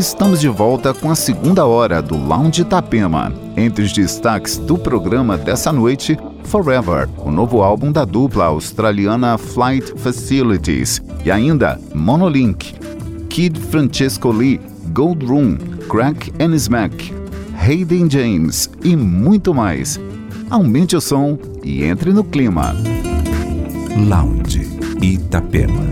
Estamos de volta com a segunda hora do Lounge Itapema. Entre os destaques do programa dessa noite, Forever, o novo álbum da dupla australiana Flight Facilities, e ainda Monolink, Kid Francesco Lee, Gold Room, Crack and Smack, Hayden James e muito mais. Aumente o som e entre no clima. Lounge Itapema.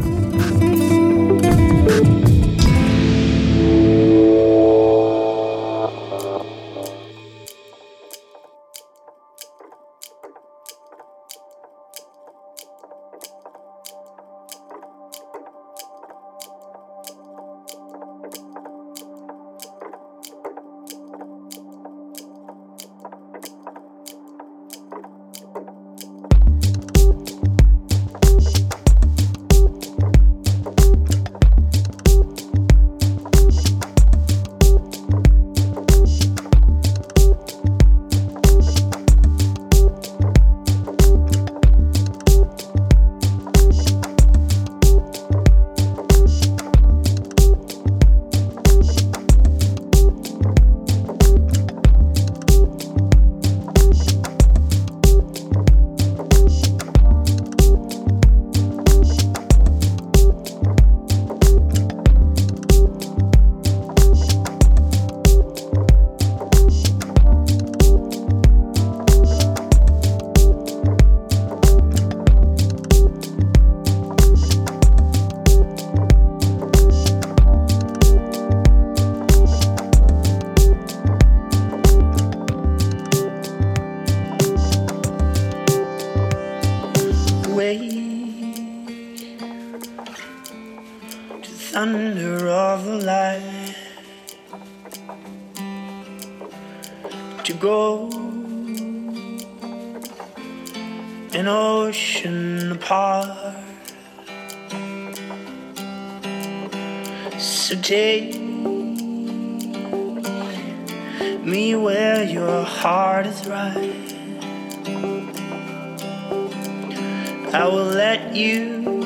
Under of the light to go an ocean apart. So take me where your heart is right. I will let you.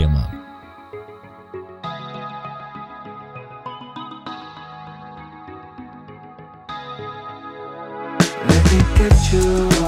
പ്രിയമാണ് Let me get you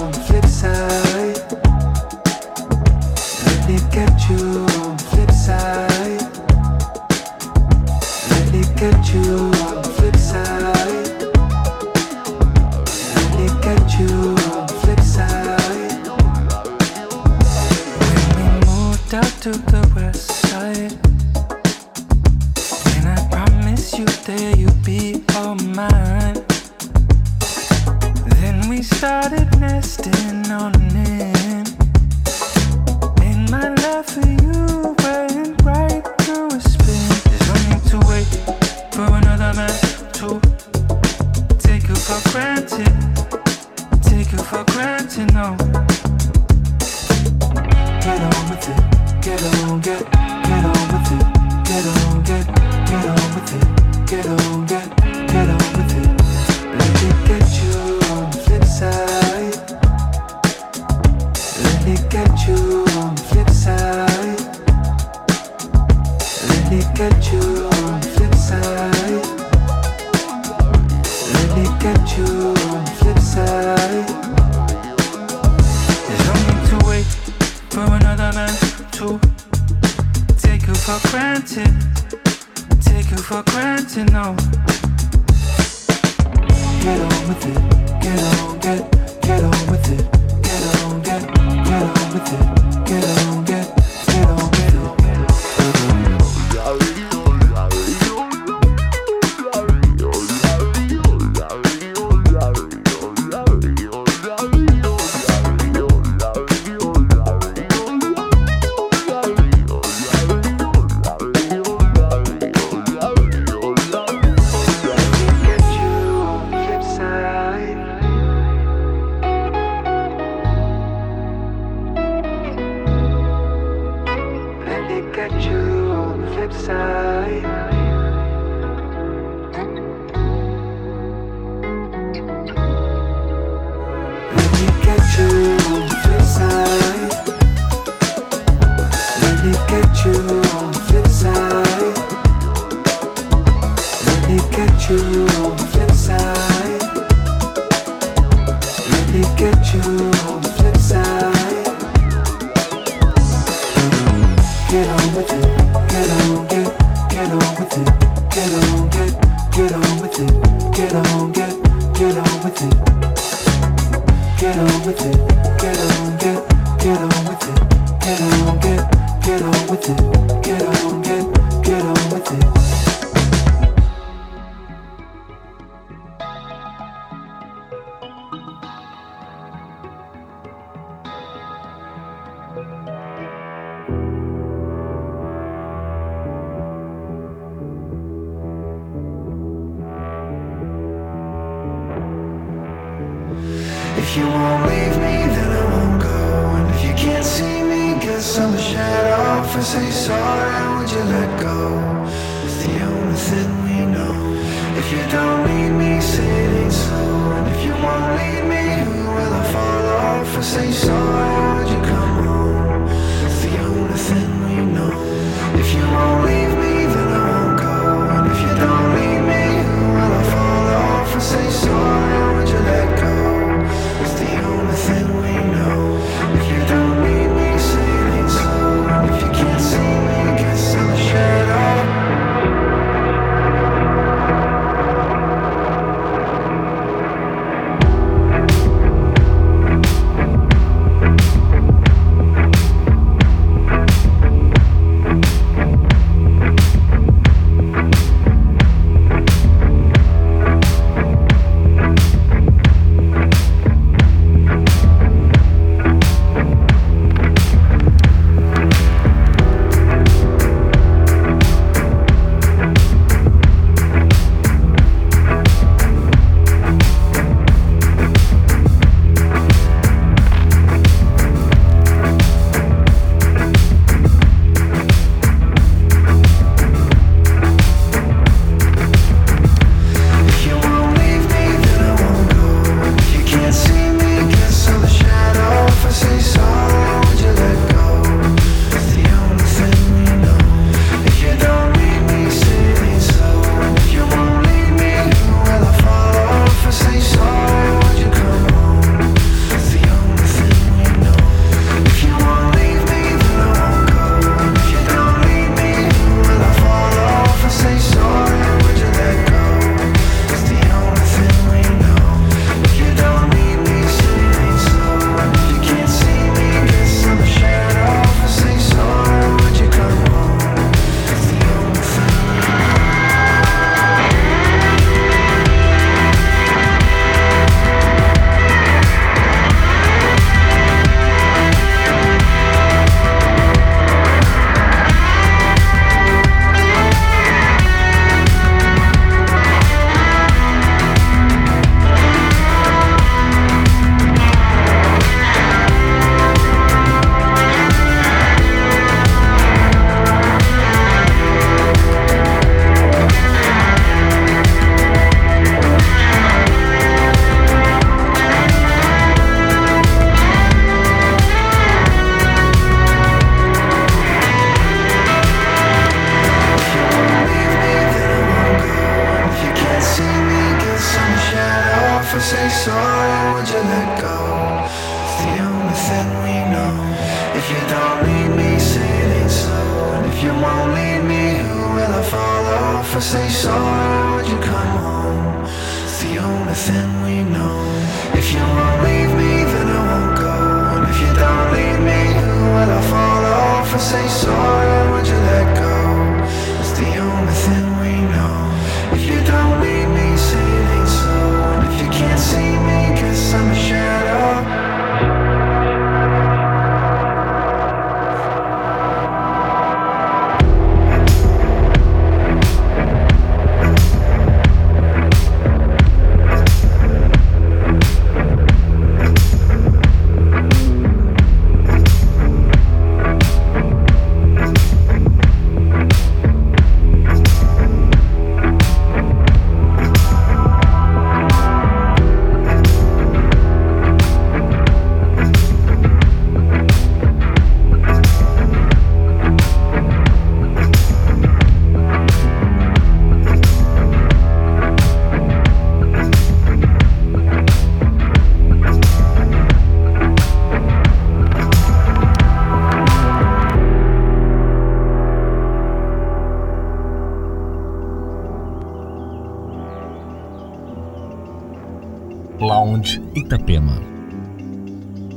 Lounge Itapema.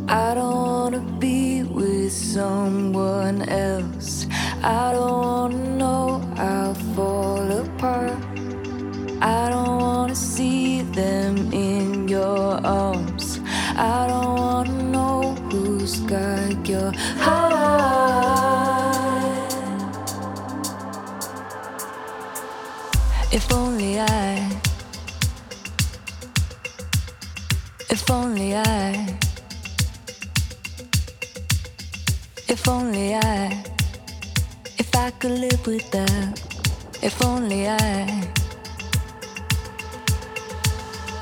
I don't wanna be with someone else. I don't wanna know. I with that. If only I.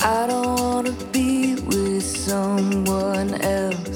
I don't wanna be with someone else.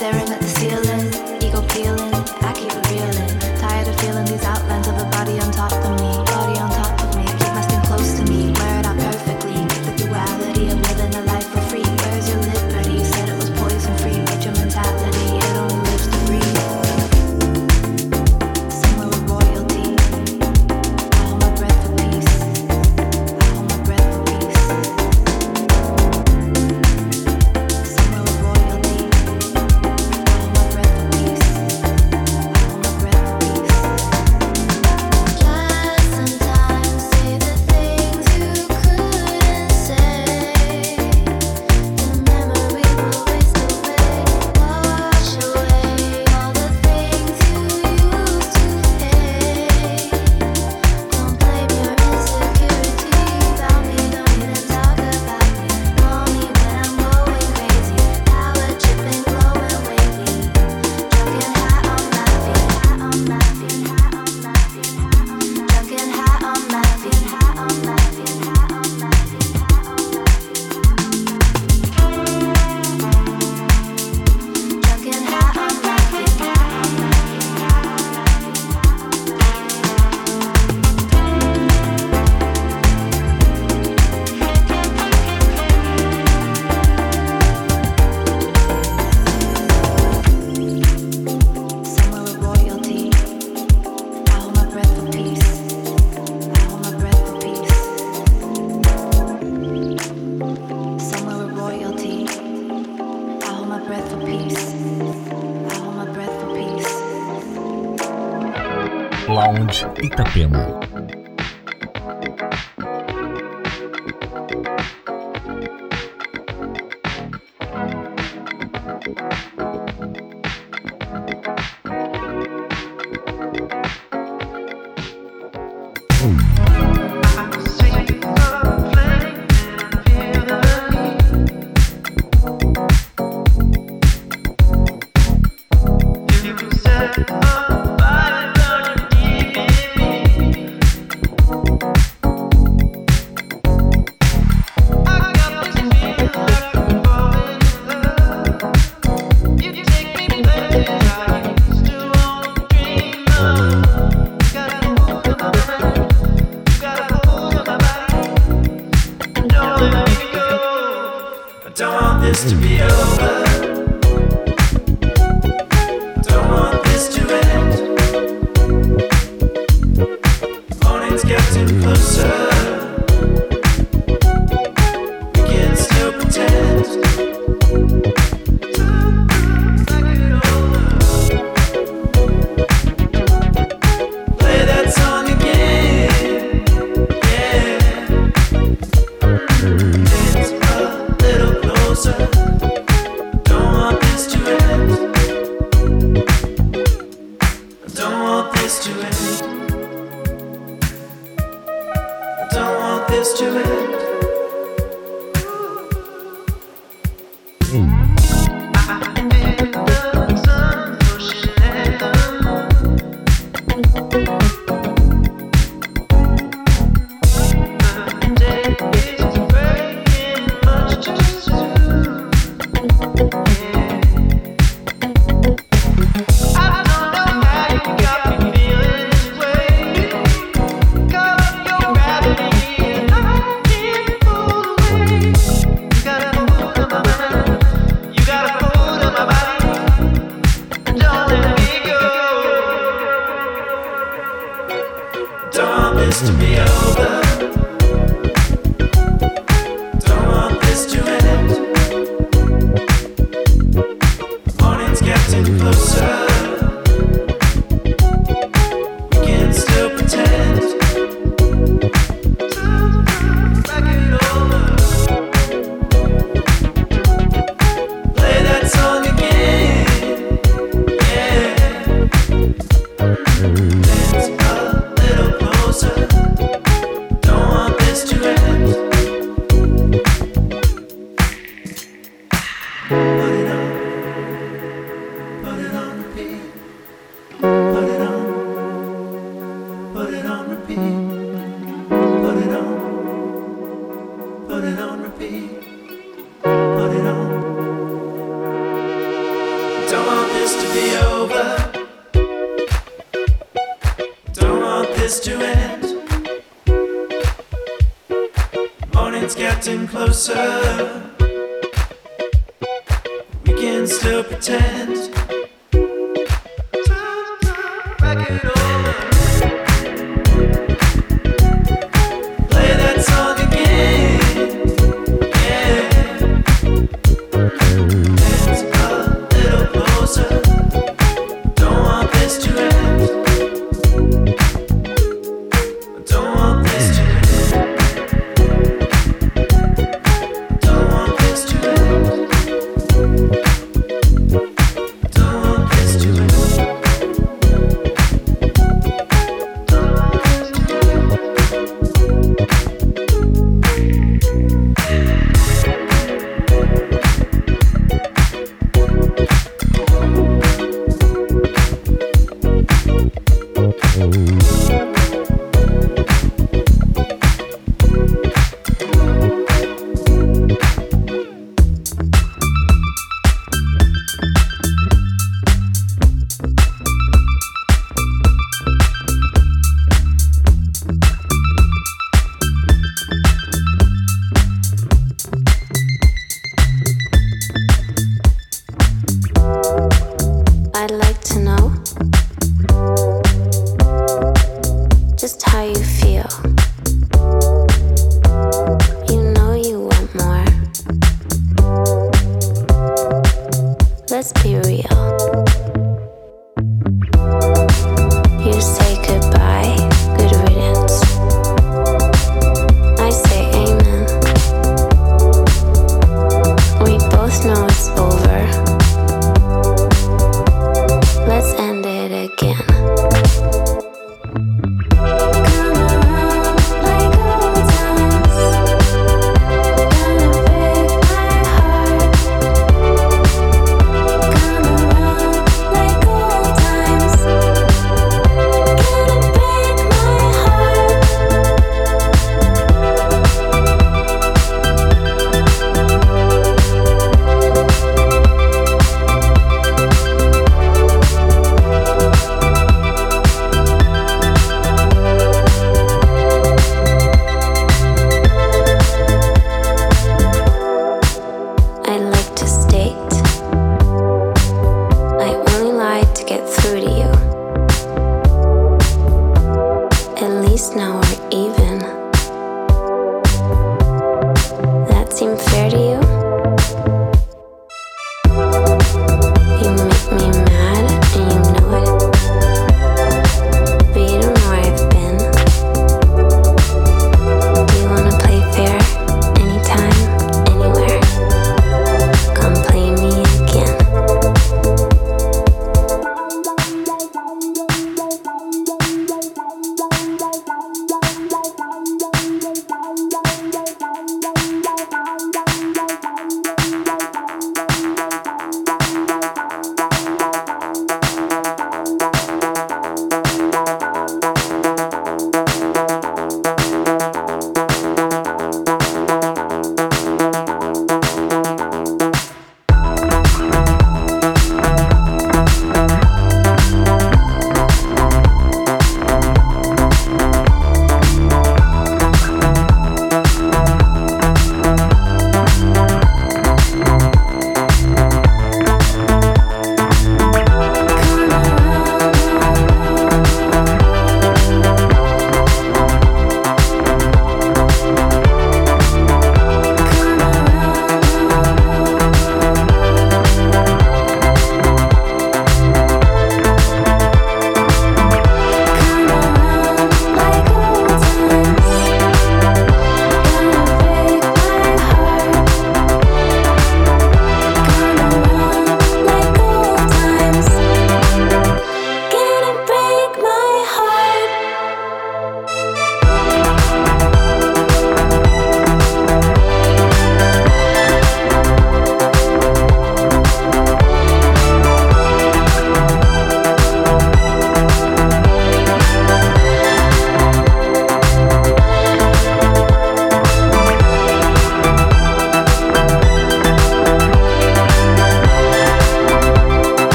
staring at the ceiling, ego peeling. Itapema.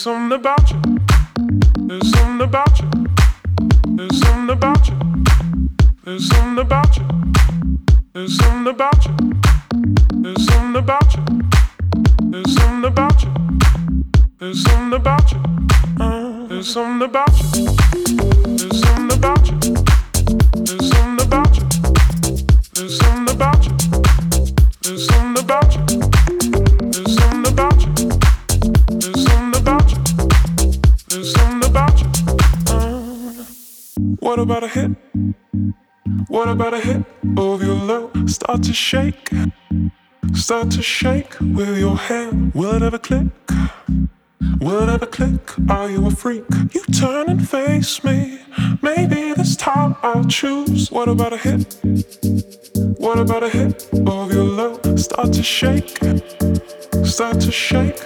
something about you. start to shake with your hair. Will it ever click? Will it ever click? Are you a freak? You turn and face me. Maybe this time I'll choose. What about a hit? What about a hit of your love? Start to shake. Start to shake.